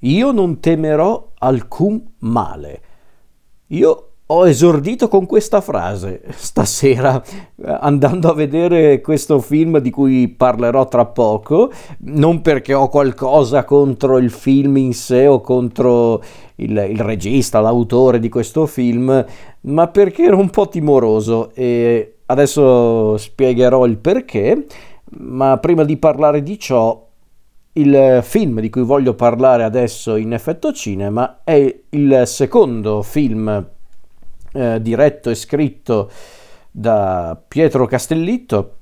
io non temerò alcun male. Io ho esordito con questa frase stasera andando a vedere questo film di cui parlerò tra poco, non perché ho qualcosa contro il film in sé o contro il, il regista, l'autore di questo film, ma perché ero un po' timoroso e adesso spiegherò il perché, ma prima di parlare di ciò il film di cui voglio parlare adesso in effetto cinema è il secondo film eh, diretto e scritto da Pietro Castellitto,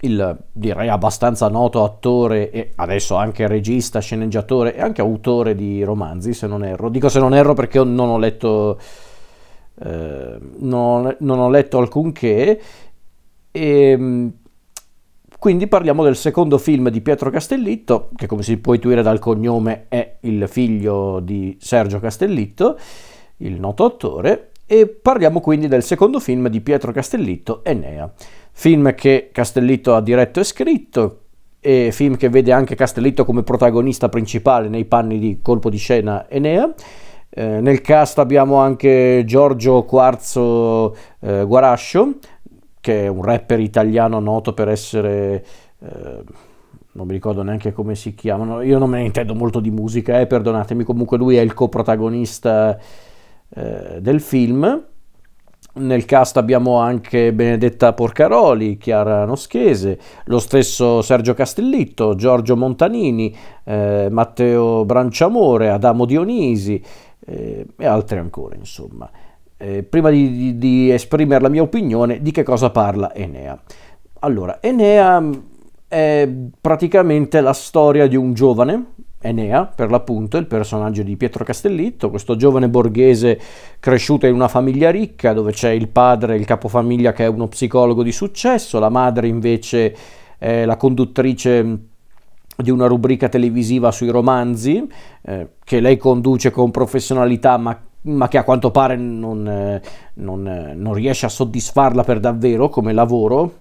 il direi abbastanza noto attore e adesso anche regista, sceneggiatore e anche autore di romanzi, se non erro. Dico se non erro perché non ho letto, eh, non, non ho letto alcunché. E, ehm, quindi parliamo del secondo film di Pietro Castellitto, che come si può intuire dal cognome è il figlio di Sergio Castellitto, il noto attore, e parliamo quindi del secondo film di Pietro Castellitto, Enea. Film che Castellitto ha diretto e scritto, e film che vede anche Castellitto come protagonista principale nei panni di colpo di scena Enea. Eh, nel cast abbiamo anche Giorgio Quarzo eh, Guarascio, che è un rapper italiano noto per essere... Eh, non mi ricordo neanche come si chiamano, io non me ne intendo molto di musica, eh, perdonatemi, comunque lui è il coprotagonista eh, del film. Nel cast abbiamo anche Benedetta Porcaroli, Chiara Noschese, lo stesso Sergio Castellitto, Giorgio Montanini, eh, Matteo Branciamore, Adamo Dionisi eh, e altri ancora, insomma. Eh, prima di, di, di, esprimere la mia opinione, di che cosa parla Enea? Allora, Enea è praticamente la storia di un giovane Enea, per l'appunto, il personaggio di Pietro Castellitto, questo giovane borghese cresciuto in una famiglia ricca dove c'è il padre, il capofamiglia che è uno psicologo di successo, la madre invece è la conduttrice di una rubrica televisiva sui romanzi eh, che lei conduce con professionalità ma, ma che a quanto pare non, eh, non, eh, non riesce a soddisfarla per davvero come lavoro.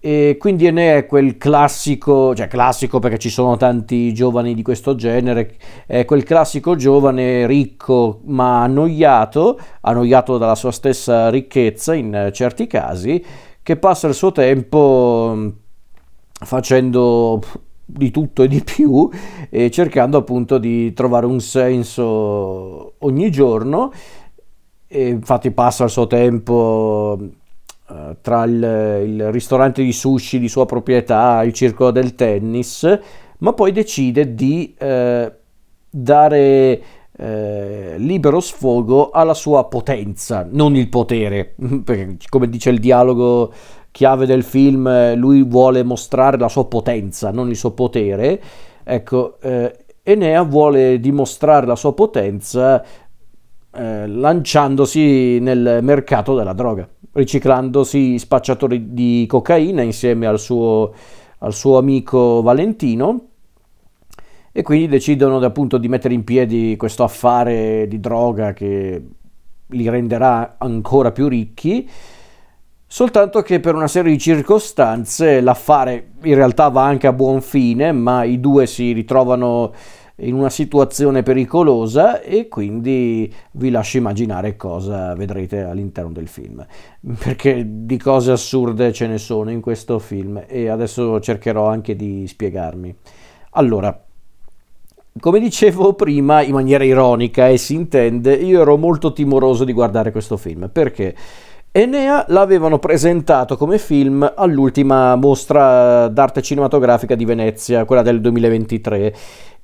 E quindi Enea è quel classico, cioè classico perché ci sono tanti giovani di questo genere, è quel classico giovane ricco ma annoiato, annoiato dalla sua stessa ricchezza in certi casi, che passa il suo tempo mm, facendo di tutto e di più e cercando appunto di trovare un senso ogni giorno. E infatti passa il suo tempo eh, tra il, il, ristorante di sushi di sua proprietà, il circolo del tennis, ma poi decide di eh, dare eh, libero sfogo alla sua potenza, non il potere, perché come dice il dialogo chiave del film, lui vuole mostrare la sua potenza, non il suo potere. Ecco, eh, Enea vuole dimostrare la sua potenza eh, lanciandosi nel mercato della droga riciclandosi spacciatori di cocaina insieme al suo, al suo amico Valentino e quindi decidono appunto di mettere in piedi questo affare di droga che li renderà ancora più ricchi soltanto che per una serie di circostanze l'affare in realtà va anche a buon fine ma i due si ritrovano in una situazione pericolosa e quindi vi lascio immaginare cosa vedrete all'interno del film. Perché di cose assurde ce ne sono in questo film e adesso cercherò anche di spiegarmi. Allora come dicevo prima in maniera ironica e si intende io ero molto timoroso di guardare questo film. Perché Enea l'avevano presentato come film all'ultima mostra d'arte cinematografica di Venezia, quella del 2023,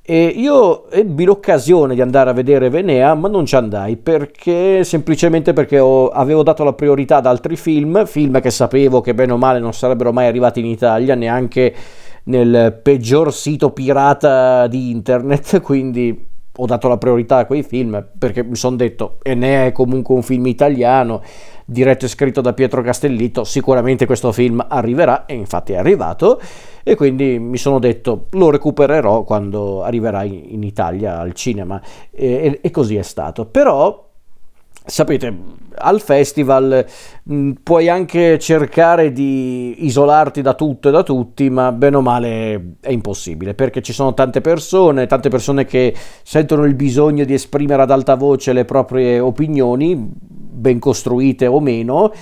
e io ebbi l'occasione di andare a vedere Venea, ma non ci andai perché semplicemente perché ho, avevo dato la priorità ad altri film, film che sapevo che bene o male non sarebbero mai arrivati in Italia, neanche nel peggior sito pirata di internet, quindi ho dato la priorità a quei film perché mi sono detto Enea è comunque un film italiano diretto e scritto da Pietro Castellitto, sicuramente questo film arriverà e infatti è arrivato e quindi mi sono detto lo recupererò quando arriverà in, Italia al cinema e, e, e così è stato. Però sapete, al festival mh, mm, puoi anche cercare di isolarti da tutto e da tutti, ma bene o male è impossibile perché ci sono tante persone, tante persone che sentono il bisogno di esprimere ad alta voce le proprie opinioni, ben costruite o meno.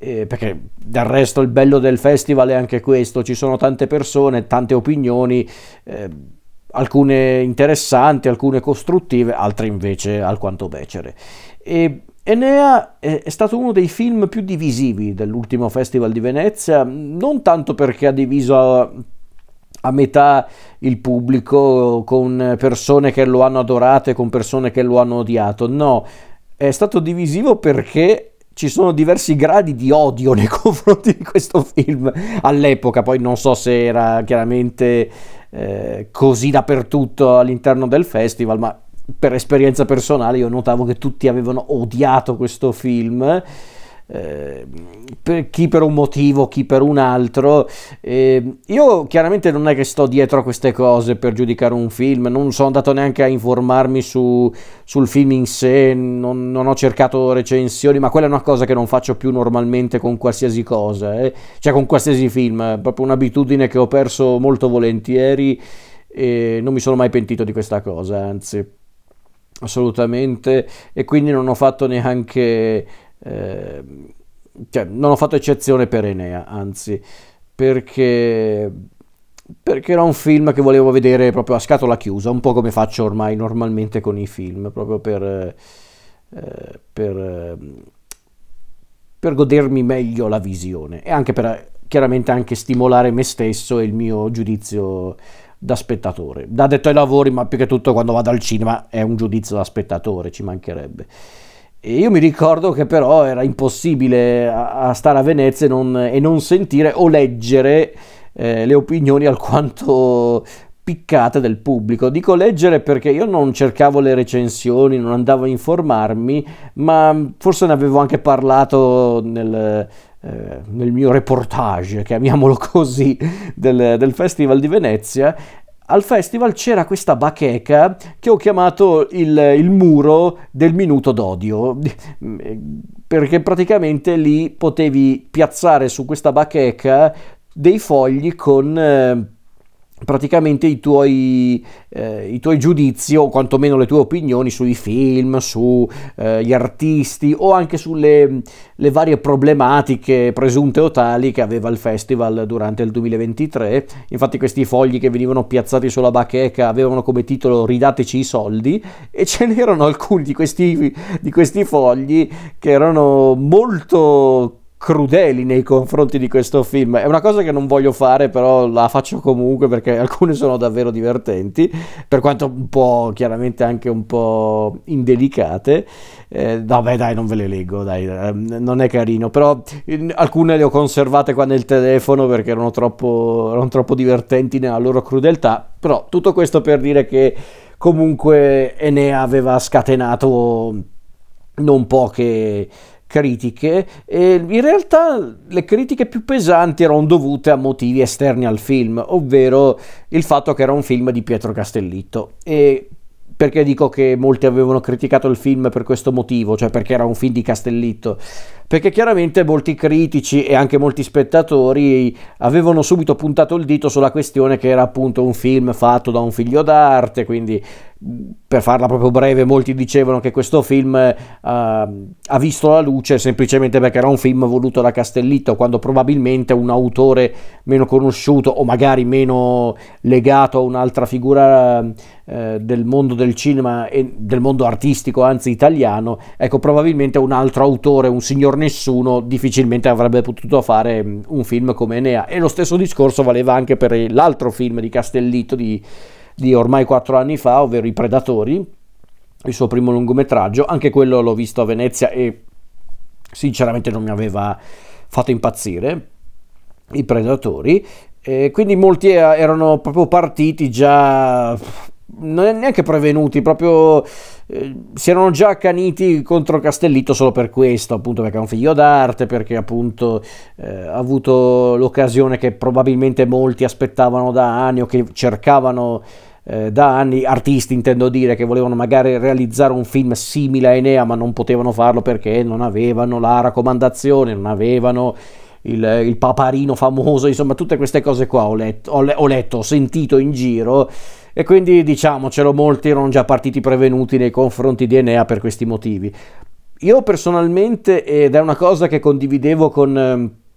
Eh, perché del resto il bello del festival è anche questo, ci sono tante persone, tante opinioni, eh, alcune interessanti, alcune costruttive, altre invece alquanto becere. E Enea è, stato uno dei film più divisivi dell'ultimo Festival di Venezia, non tanto perché ha diviso a metà il pubblico con persone che lo hanno adorato e con persone che lo hanno odiato, no, è stato divisivo perché ci sono diversi gradi di odio nei confronti di questo film all'epoca, poi non so se era chiaramente eh, così dappertutto all'interno del festival, ma per esperienza personale io notavo che tutti avevano odiato questo film. Eh, per chi per un motivo, chi per un altro. Eh, io chiaramente non è che sto dietro a queste cose per giudicare un film, non sono andato neanche a informarmi su, sul film in sé, non, non, ho cercato recensioni, ma quella è una cosa che non faccio più normalmente con qualsiasi cosa, eh. cioè con qualsiasi film, è proprio un'abitudine che ho perso molto volentieri e non mi sono mai pentito di questa cosa, anzi assolutamente, e quindi non ho fatto neanche, eh, cioè, non ho fatto eccezione per Enea, anzi, perché, perché era un film che volevo vedere proprio a scatola chiusa, un po' come faccio ormai normalmente con i film, proprio per, eh, per, per godermi meglio la visione e anche per chiaramente anche stimolare me stesso e il mio giudizio da spettatore. Da detto ai lavori, ma più che tutto quando vado al cinema è un giudizio da spettatore, ci mancherebbe. E io mi ricordo che però era impossibile a, a stare a Venezia e non, e non sentire o leggere eh, le opinioni alquanto piccate del pubblico. Dico leggere perché io non cercavo le recensioni, non andavo a informarmi, ma forse ne avevo anche parlato nel, eh, nel mio reportage, chiamiamolo così, del, del Festival di Venezia, al festival c'era questa bacheca che ho chiamato il, il, muro del minuto d'odio, perché praticamente lì potevi piazzare su questa bacheca dei fogli con... Eh, praticamente i tuoi, eh, i tuoi, giudizi o quantomeno le tue opinioni sui film, sugli eh, artisti o anche sulle varie problematiche presunte o tali che aveva il festival durante il 2023. Infatti questi fogli che venivano piazzati sulla bacheca avevano come titolo ridateci i soldi e ce n'erano alcuni di questi, di questi fogli che erano molto crudeli nei confronti di questo film. È una cosa che non voglio fare, però la faccio comunque perché alcune sono davvero divertenti, per quanto un po' chiaramente anche un po' indelicate. Eh, vabbè, dai, non ve le leggo, dai, eh, non è carino, però in, alcune le ho conservate qua nel telefono perché erano troppo, erano troppo divertenti nella loro crudeltà. Però tutto questo per dire che comunque Enea aveva scatenato non poche critiche e in realtà le critiche più pesanti erano dovute a motivi esterni al film, ovvero il fatto che era un film di Pietro Castellitto e perché dico che molti avevano criticato il film per questo motivo, cioè perché era un film di Castellitto? Perché chiaramente molti critici e anche molti spettatori avevano subito puntato il dito sulla questione che era appunto un film fatto da un figlio d'arte, quindi per farla proprio breve, molti dicevano che questo film uh, ha visto la luce semplicemente perché era un film voluto da Castellitto, quando probabilmente un autore meno conosciuto o magari meno legato a un'altra figura uh, del mondo del cinema e del mondo artistico, anzi italiano, ecco, probabilmente un altro autore, un signor nessuno, difficilmente avrebbe potuto fare mm, un film come Enea. E lo stesso discorso valeva anche per l'altro film di Castellitto di di ormai quattro anni fa, ovvero I Predatori, il suo primo lungometraggio, anche quello l'ho visto a Venezia e sinceramente non mi aveva fatto impazzire, I Predatori, e quindi molti erano proprio partiti già non neanche prevenuti, proprio eh, si erano già accaniti contro Castellitto solo per questo, appunto perché è un figlio d'arte, perché appunto eh, ha avuto l'occasione che probabilmente molti aspettavano da anni o che cercavano eh, da anni, artisti intendo dire, che volevano magari realizzare un film simile a Enea ma non potevano farlo perché non avevano la raccomandazione, non avevano il, il paparino famoso, insomma tutte queste cose qua ho letto, ho, ho letto, ho sentito in giro e quindi diciamocelo, molti erano già partiti prevenuti nei confronti di Enea per questi motivi. Io personalmente, ed è una cosa che condividevo con ehm, eh,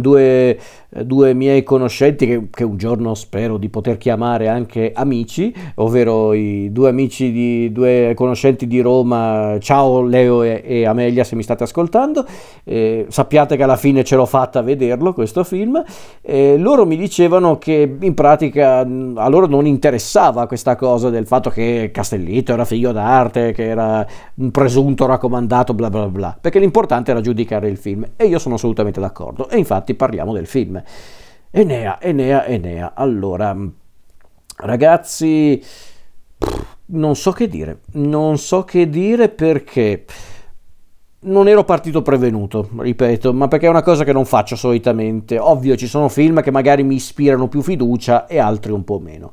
due, eh, due, miei conoscenti che, che, un giorno spero di poter chiamare anche amici, ovvero i due amici di due conoscenti di Roma. Ciao Leo e, e Amelia se mi state ascoltando. Eh, sappiate che alla fine ce l'ho fatta a vederlo questo film. Eh, loro mi dicevano che in pratica a loro non interessava questa cosa del fatto che Castellitto era figlio d'arte, che era un presunto raccomandato, bla bla bla, perché l'importante era giudicare il film e io sono assolutamente d'accordo. E infatti infatti parliamo del film. Enea, Enea, Enea. Allora, ragazzi, non so che dire, non so che dire perché non ero partito prevenuto, ripeto, ma perché è una cosa che non faccio solitamente. Ovvio, ci sono film che magari mi ispirano più fiducia e altri un po' meno.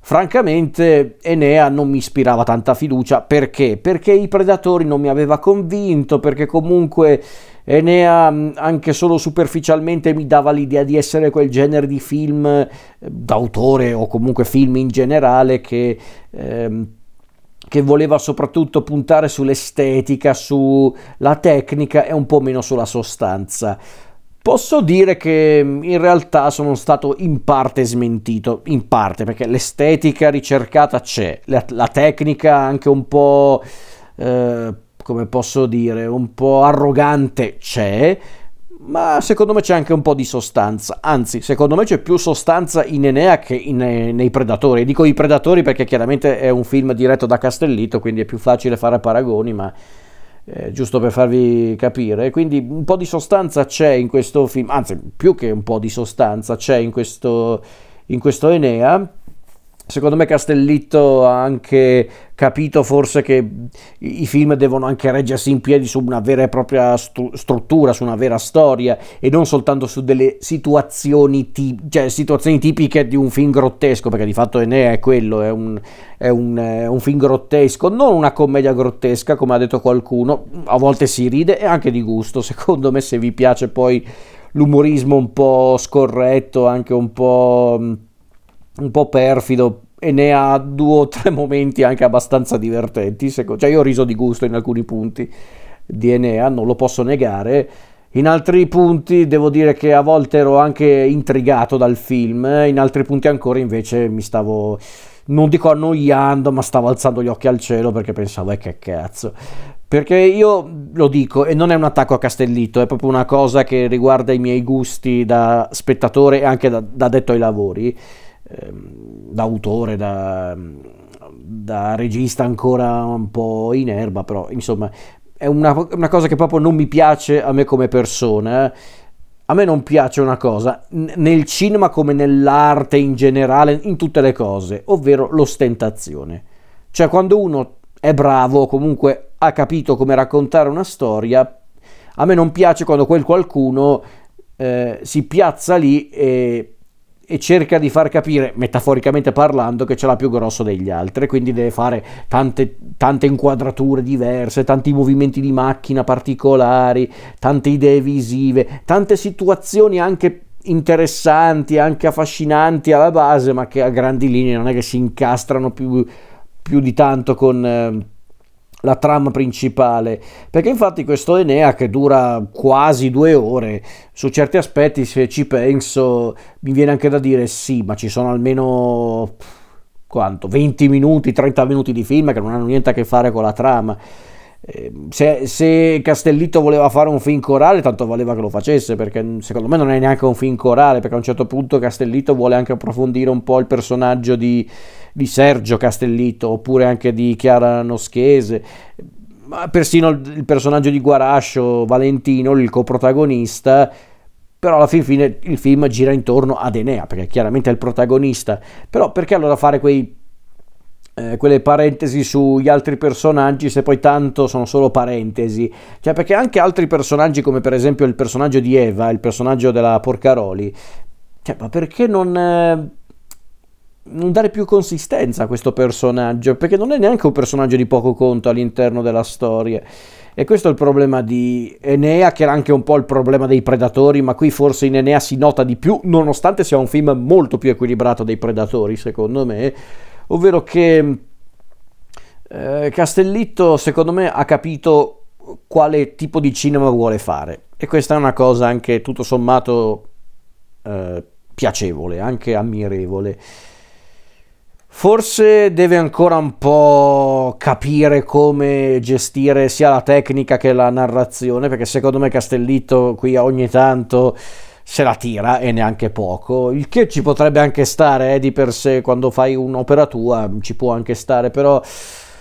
Francamente Enea non mi ispirava tanta fiducia perché? Perché i Predatori non mi aveva convinto, perché comunque Enea anche solo superficialmente mi dava l'idea di essere quel genere di film eh, d'autore o comunque film in generale che... Ehm, che voleva soprattutto puntare sull'estetica, sulla tecnica e un po' meno sulla sostanza. Posso dire che in realtà sono stato in parte smentito, in parte perché l'estetica ricercata c'è, la, la tecnica anche un po', eh, come posso dire, un po' arrogante c'è, ma secondo me c'è anche un po' di sostanza, anzi secondo me c'è più sostanza in Enea che in, nei Predatori, dico i Predatori perché chiaramente è un film diretto da Castellito, quindi è più facile fare paragoni, ma eh, giusto per farvi capire. Quindi un po' di sostanza c'è in questo film, anzi più che un po' di sostanza c'è in questo, in questo Enea Secondo me Castellitto ha anche capito forse che i film devono anche reggersi in piedi su una vera e propria stru- struttura, su una vera storia e non soltanto su delle situazioni, ti- cioè, situazioni tipiche di un film grottesco, perché di fatto Enea è quello, è un, è, un, è un film grottesco, non una commedia grottesca come ha detto qualcuno, a volte si ride e anche di gusto, secondo me se vi piace poi l'umorismo un po' scorretto, anche un po' un po' perfido e ne ha due o tre momenti anche abbastanza divertenti. Cioè io ho riso di gusto in alcuni punti di Enea, non lo posso negare. In altri punti devo dire che a volte ero anche intrigato dal film, in altri punti ancora invece mi stavo, non dico annoiando, ma stavo alzando gli occhi al cielo perché pensavo, eh che cazzo. Perché io lo dico, e non è un attacco a Castellitto, è proprio una cosa che riguarda i miei gusti da spettatore e anche da, da detto ai lavori da autore, da, da, regista ancora un po' in erba, però insomma è una, una, cosa che proprio non mi piace a me come persona. A me non piace una cosa, nel cinema come nell'arte in generale, in tutte le cose, ovvero l'ostentazione. Cioè quando uno è bravo o comunque ha capito come raccontare una storia, a me non piace quando quel qualcuno eh, si piazza lì e e cerca di far capire, metaforicamente parlando, che ce l'ha più grosso degli altri, quindi deve fare tante, tante inquadrature diverse, tanti movimenti di macchina particolari, tante idee visive, tante situazioni anche interessanti, anche affascinanti alla base, ma che a grandi linee non è che si incastrano più, più di tanto con... Eh, la trama principale, perché infatti questo Enea che dura quasi due ore, su certi aspetti se ci penso mi viene anche da dire sì, ma ci sono almeno quanto? 20 minuti, 30 minuti di film che non hanno niente a che fare con la trama. Ehm, se, se, Castellitto voleva fare un film corale, tanto valeva che lo facesse, perché secondo me non è neanche un film corale, perché a un certo punto Castellitto vuole anche approfondire un po' il personaggio di, di Sergio Castellitto oppure anche di Chiara Noschese, ma persino il, personaggio di Guarascio, Valentino, il coprotagonista, però alla fin fine il film gira intorno ad Enea, perché chiaramente è il protagonista, però perché allora fare quei, eh, quelle parentesi sugli altri personaggi se poi tanto sono solo parentesi? Cioè perché anche altri personaggi come per esempio il personaggio di Eva, il personaggio della Porcaroli, cioè ma perché non... Eh, non dare più consistenza a questo personaggio, perché non è neanche un personaggio di poco conto all'interno della storia. E questo è il problema di Enea, che era anche un po' il problema dei predatori, ma qui forse in Enea si nota di più, nonostante sia un film molto più equilibrato dei predatori, secondo me, ovvero che eh, Castellitto, secondo me, ha capito quale tipo di cinema vuole fare. E questa è una cosa anche tutto sommato eh, piacevole, anche ammirevole. Forse deve ancora un po' capire come gestire sia la tecnica che la narrazione, perché secondo me Castellitto qui ogni tanto se la tira e neanche poco, il che ci potrebbe anche stare eh, di per sé quando fai un'opera tua, ci può anche stare, però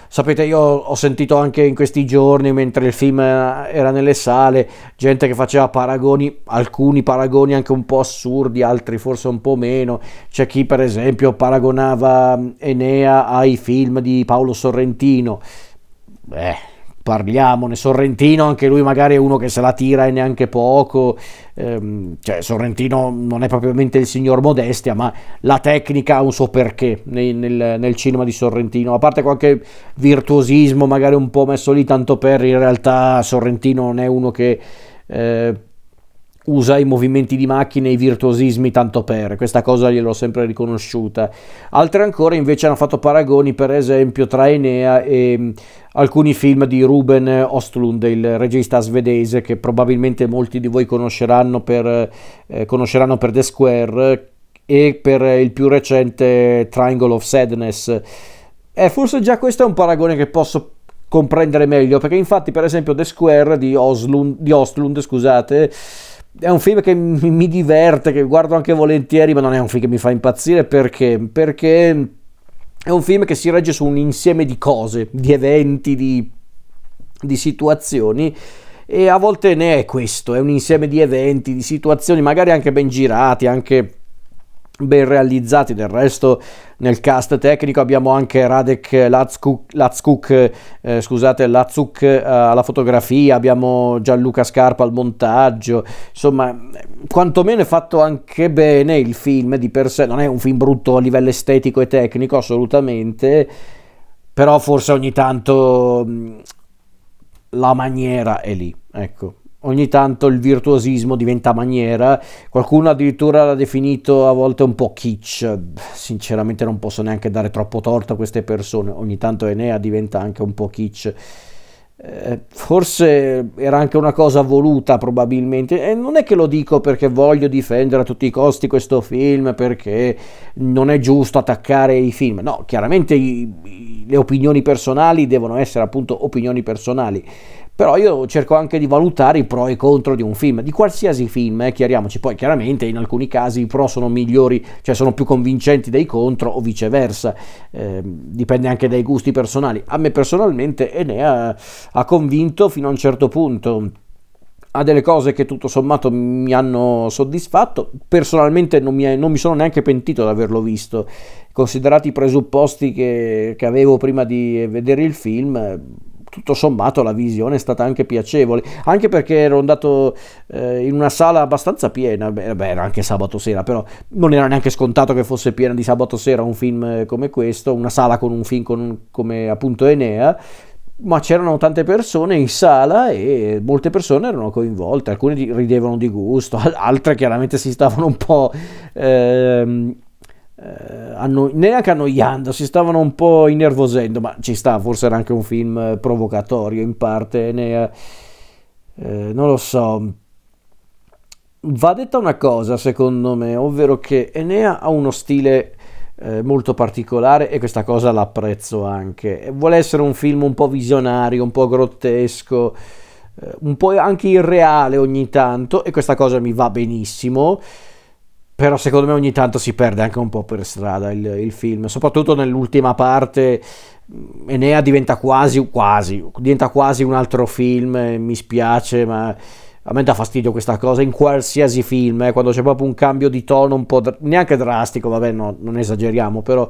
Sapete, io ho sentito anche in questi giorni, mentre il film era nelle sale, gente che faceva paragoni, alcuni paragoni anche un po' assurdi, altri forse un po' meno. C'è chi, per esempio, paragonava Enea ai film di Paolo Sorrentino. Beh parliamone, Sorrentino anche lui magari è uno che se la tira e neanche poco, ehm, cioè Sorrentino non è propriamente il signor Modestia, ma la tecnica ha un suo perché nel, nel, nel, cinema di Sorrentino, a parte qualche virtuosismo magari un po' messo lì tanto per, in realtà Sorrentino non è uno che... Eh, usa i movimenti di macchine e i virtuosismi tanto per, questa cosa gliel'ho sempre riconosciuta. Altre ancora invece hanno fatto paragoni, per esempio, tra Enea e alcuni film di Ruben Ostlund, il regista svedese, che probabilmente molti di voi conosceranno per, eh, conosceranno per The Square e per il più recente Triangle of Sadness. Eh, forse già questo è un paragone che posso comprendere meglio, perché infatti per esempio The Square di Ostlund, di Ostlund scusate, è un film che mi diverte, che guardo anche volentieri, ma non è un film che mi fa impazzire perché? Perché è un film che si regge su un insieme di cose, di eventi, di, di situazioni e a volte ne è questo, è un insieme di eventi, di situazioni, magari anche ben girati, anche ben realizzati. Del resto, nel cast tecnico abbiamo anche Radek Latzkuk, Latzkuk eh, scusate, Latzuk eh, alla fotografia, abbiamo Gianluca Scarpa al montaggio. Insomma, quantomeno è fatto anche bene il film di per sé. Non è un film brutto a livello estetico e tecnico, assolutamente. Però forse ogni tanto mh, la maniera è lì, ecco ogni tanto il virtuosismo diventa maniera, qualcuno addirittura l'ha definito a volte un po' kitsch, sinceramente non posso neanche dare troppo torto a queste persone, ogni tanto Enea diventa anche un po' kitsch. Eh, forse era anche una cosa voluta probabilmente. E non è che lo dico perché voglio difendere a tutti i costi questo film perché non è giusto attaccare i film. No chiaramente i, i, le opinioni personali devono essere appunto opinioni personali però io cerco anche di valutare i pro e i contro di un film, di qualsiasi film, eh, chiariamoci, poi chiaramente in alcuni casi i pro sono migliori, cioè sono più convincenti dei contro o viceversa, eh, dipende anche dai gusti personali. A me personalmente Enea ha convinto fino a un certo punto ha delle cose che tutto sommato mi hanno soddisfatto. Personalmente non mi, è, non mi sono neanche pentito di averlo visto, considerati i presupposti che, che, avevo prima di vedere il film tutto sommato la visione è stata anche piacevole, anche perché ero andato eh, in una sala abbastanza piena, beh, beh, era anche sabato sera, però non era neanche scontato che fosse piena di sabato sera un film eh, come questo, una sala con un film con, come appunto Enea, ma c'erano tante persone in sala e molte persone erano coinvolte, alcune ridevano di gusto, altre chiaramente si stavano un po' eh, eh, anno- neanche annoiando, si stavano un po' innervosendo, ma ci sta, forse era anche un film eh, provocatorio in parte, ne, eh, non lo so. Va detta una cosa, secondo me, ovvero che Enea ha uno stile eh, molto particolare e questa cosa l'apprezzo anche. Vuole essere un film un po' visionario, un po' grottesco, eh, un po' anche irreale ogni tanto e questa cosa mi va benissimo però secondo me ogni tanto si perde anche un po' per strada il, il film, soprattutto nell'ultima parte mm, Enea diventa quasi, quasi, diventa quasi un altro film, mi spiace, ma a me dà fastidio questa cosa in qualsiasi film, eh, quando c'è proprio un cambio di tono un po' dr- neanche drastico, vabbè no, non esageriamo, però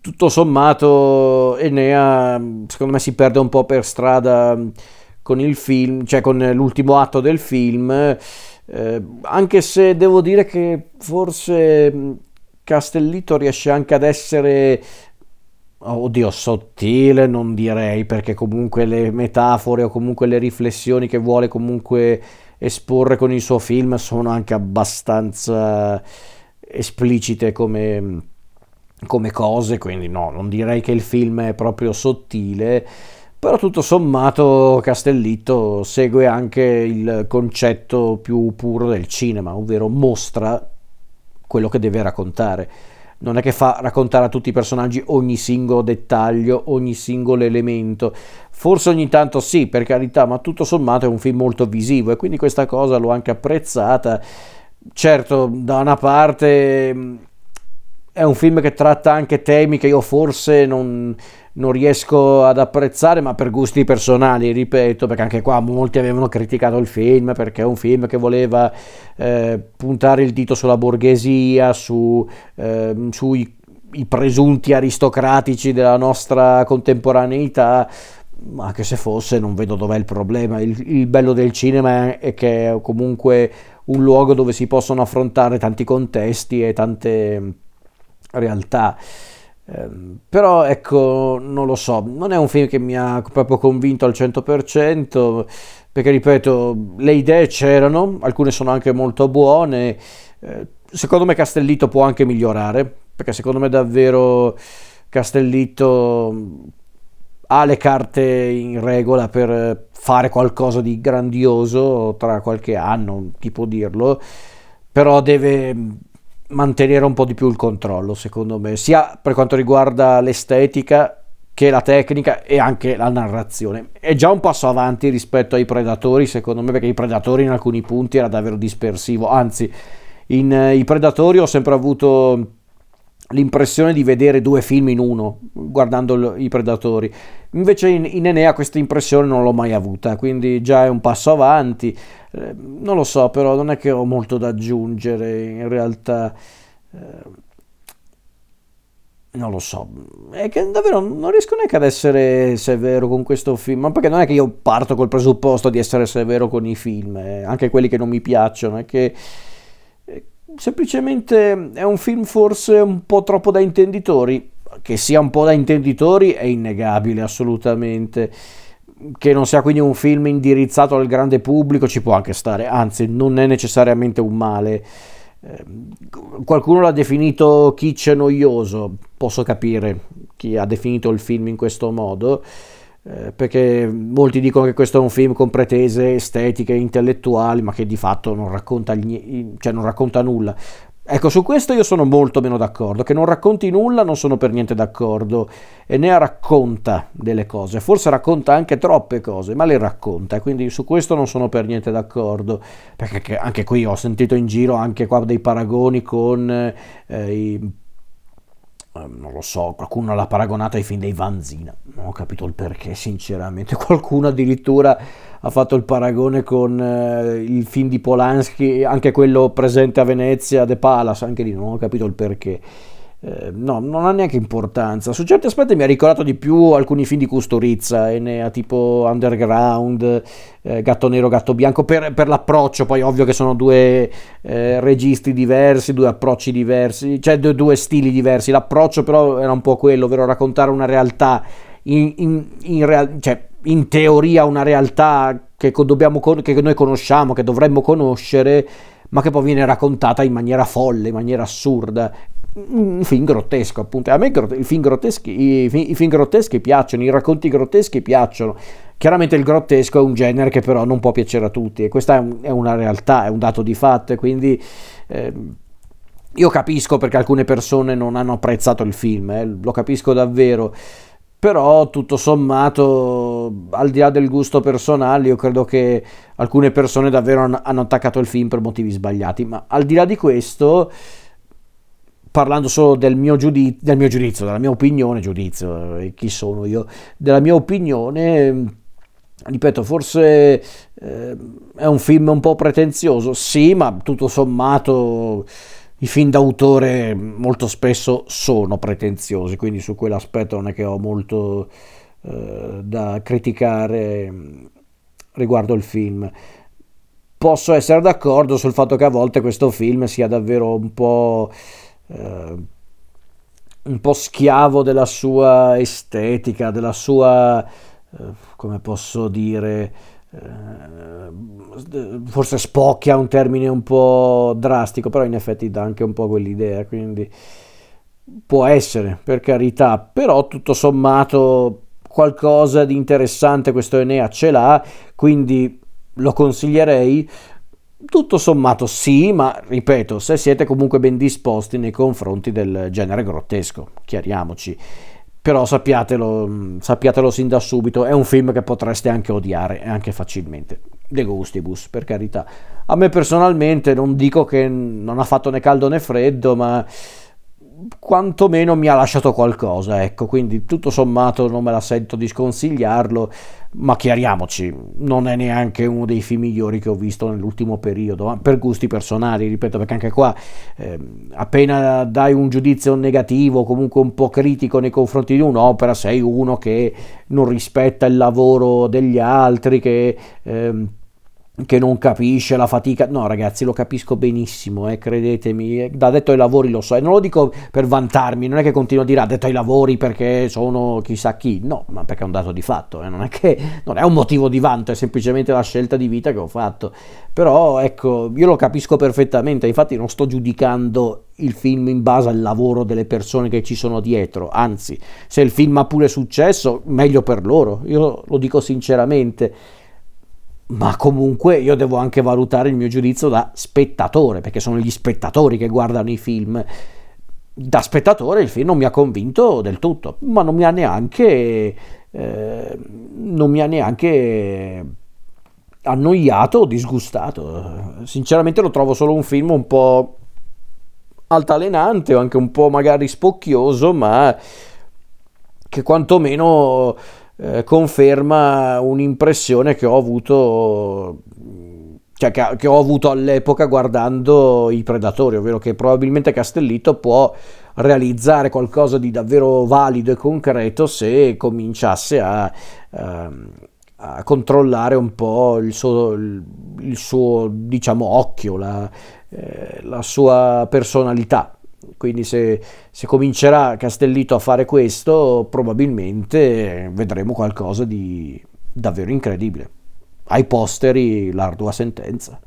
tutto sommato Enea secondo me si perde un po' per strada con il film, cioè con l'ultimo atto del film eh, anche se devo dire che forse Castellito riesce anche ad essere oddio, sottile non direi, perché comunque le metafore o comunque le riflessioni che vuole comunque esporre con il suo film sono anche abbastanza esplicite come, come cose, quindi no, non direi che il film è proprio sottile, però tutto sommato Castellitto segue anche il concetto più puro del cinema, ovvero mostra quello che deve raccontare non è che fa raccontare a tutti i personaggi ogni singolo dettaglio, ogni singolo elemento. Forse ogni tanto sì, per carità, ma tutto sommato è un film molto visivo e quindi questa cosa l'ho anche apprezzata. Certo, da una parte è un film che tratta anche temi che io forse non, non, riesco ad apprezzare, ma per gusti personali, ripeto, perché anche qua molti avevano criticato il film perché è un film che voleva eh, puntare il dito sulla borghesia, su, eh, sui presunti aristocratici della nostra contemporaneità. Anche se fosse, non vedo dov'è il problema. Il, il bello del cinema è che è comunque un luogo dove si possono affrontare tanti contesti e tante realtà. Eh, però ecco, non lo so, non è un film che mi ha proprio convinto al 100%, perché ripeto, le idee c'erano, alcune sono anche molto buone, eh, secondo me Castellito può anche migliorare, perché secondo me davvero Castellito ha le carte in regola per fare qualcosa di grandioso tra qualche anno, chi può dirlo, però deve mantenere un po' di più il controllo, secondo me, sia per quanto riguarda l'estetica che la tecnica e anche la narrazione. È già un passo avanti rispetto ai Predatori, secondo me, perché i Predatori in alcuni punti era davvero dispersivo, anzi, in uh, i Predatori ho sempre avuto l'impressione di vedere due film in uno guardando i Predatori. Invece in, in Enea questa impressione non l'ho mai avuta, quindi già è un passo avanti. Eh, non lo so, però non è che ho molto da aggiungere in realtà. Eh, non lo so, è che davvero non riesco neanche ad essere severo con questo film, ma perché non è che io parto col presupposto di essere severo con i film, eh, anche quelli che non mi piacciono, è che semplicemente è un film forse un po' troppo da intenditori, che sia un po' da intenditori è innegabile assolutamente che non sia quindi un film indirizzato al grande pubblico ci può anche stare, anzi non è necessariamente un male. Eh, qualcuno l'ha definito kitsch noioso, posso capire chi ha definito il film in questo modo, eh, perché molti dicono che questo è un film con pretese estetiche intellettuali, ma che di fatto non racconta, cioè non racconta nulla. Ecco, su questo io sono molto meno d'accordo, che non racconti nulla non sono per niente d'accordo, e ne racconta delle cose, forse racconta anche troppe cose, ma le racconta, quindi su questo non sono per niente d'accordo, perché anche qui ho sentito in giro anche qua dei paragoni con eh, i non lo so, qualcuno l'ha paragonato ai film dei Vanzina, non ho capito il perché sinceramente, qualcuno addirittura ha fatto il paragone con eh, il film di Polanski, anche quello presente a Venezia, The Palace, anche lì non ho capito il perché. Eh, no, non ha neanche importanza. Su certi aspetti mi ha ricordato di più alcuni film di Custorizza, e ne ha tipo Underground, eh, Gatto Nero, Gatto Bianco, per, per, l'approccio, poi ovvio che sono due eh, registri diversi, due approcci diversi, cioè due, due, stili diversi. L'approccio però era un po' quello, ovvero raccontare una realtà, in, in, in, real, cioè, in teoria una realtà che, dobbiamo, che noi conosciamo, che dovremmo conoscere, ma che poi viene raccontata in maniera folle, in maniera assurda un film grottesco, appunto. A me i film grotteschi, i, i film grotteschi piacciono, i racconti grotteschi piacciono. Chiaramente il grottesco è un genere che però non può piacere a tutti e questa è, una realtà, è un dato di fatto e quindi eh, io capisco perché alcune persone non hanno apprezzato il film, eh, lo capisco davvero, però tutto sommato al di là del gusto personale io credo che alcune persone davvero hanno attaccato il film per motivi sbagliati, ma al di là di questo parlando solo del mio, giudizio, del mio giudizio, della mia opinione, giudizio, eh, chi sono io, della mia opinione, ripeto, forse eh, è un film un po' pretenzioso, sì, ma tutto sommato i film d'autore molto spesso sono pretenziosi, quindi su quell'aspetto non è che ho molto eh, da criticare riguardo il film. Posso essere d'accordo sul fatto che a volte questo film sia davvero un po' eh, un po' schiavo della sua estetica, della sua, eh, come posso dire, eh, forse spocchia un termine un po' drastico, però in effetti dà anche un po' quell'idea, quindi può essere, per carità, però tutto sommato qualcosa di interessante questo Enea ce l'ha, quindi lo consiglierei. Tutto sommato sì, ma ripeto, se siete comunque ben disposti nei confronti del genere grottesco, chiariamoci. Però sappiatelo, sappiatelo sin da subito, è un film che potreste anche odiare, anche facilmente. De gustibus, per carità. A me personalmente non dico che non ha fatto né caldo né freddo, ma quantomeno mi ha lasciato qualcosa, ecco, quindi tutto sommato non me la sento di sconsigliarlo, ma chiariamoci, non è neanche uno dei film migliori che ho visto nell'ultimo periodo, per gusti personali, ripeto, perché anche qua eh, appena dai un giudizio negativo, comunque un po' critico nei confronti di un'opera, sei uno che non rispetta il lavoro degli altri, che... Eh, che non capisce la fatica. No, ragazzi, lo capisco benissimo, eh, credetemi. Da detto ai lavori lo so, e non lo dico per vantarmi, non è che continuo a dire ha detto ai lavori perché sono chissà chi, no, ma perché è un dato di fatto, eh, non è che non è un motivo di vanto, è semplicemente la scelta di vita che ho fatto. Però ecco, io lo capisco perfettamente, infatti non sto giudicando il film in base al lavoro delle persone che ci sono dietro, anzi, se il film ha pure successo, meglio per loro, io lo dico sinceramente ma comunque io devo anche valutare il mio giudizio da spettatore, perché sono gli spettatori che guardano i film. Da spettatore il film non mi ha convinto del tutto, ma non mi ha neanche, eh, non mi ha neanche annoiato o disgustato. Sinceramente lo trovo solo un film un po' altalenante o anche un po' magari spocchioso, ma che quantomeno eh, conferma un'impressione che ho avuto cioè che, ho avuto all'epoca guardando i Predatori, ovvero che probabilmente Castellito può realizzare qualcosa di davvero valido e concreto se cominciasse a, a, a controllare un po' il suo, il suo diciamo, occhio, la, eh, la sua personalità. Quindi se, se, comincerà Castellito a fare questo, probabilmente vedremo qualcosa di davvero incredibile. Ai posteri l'ardua sentenza.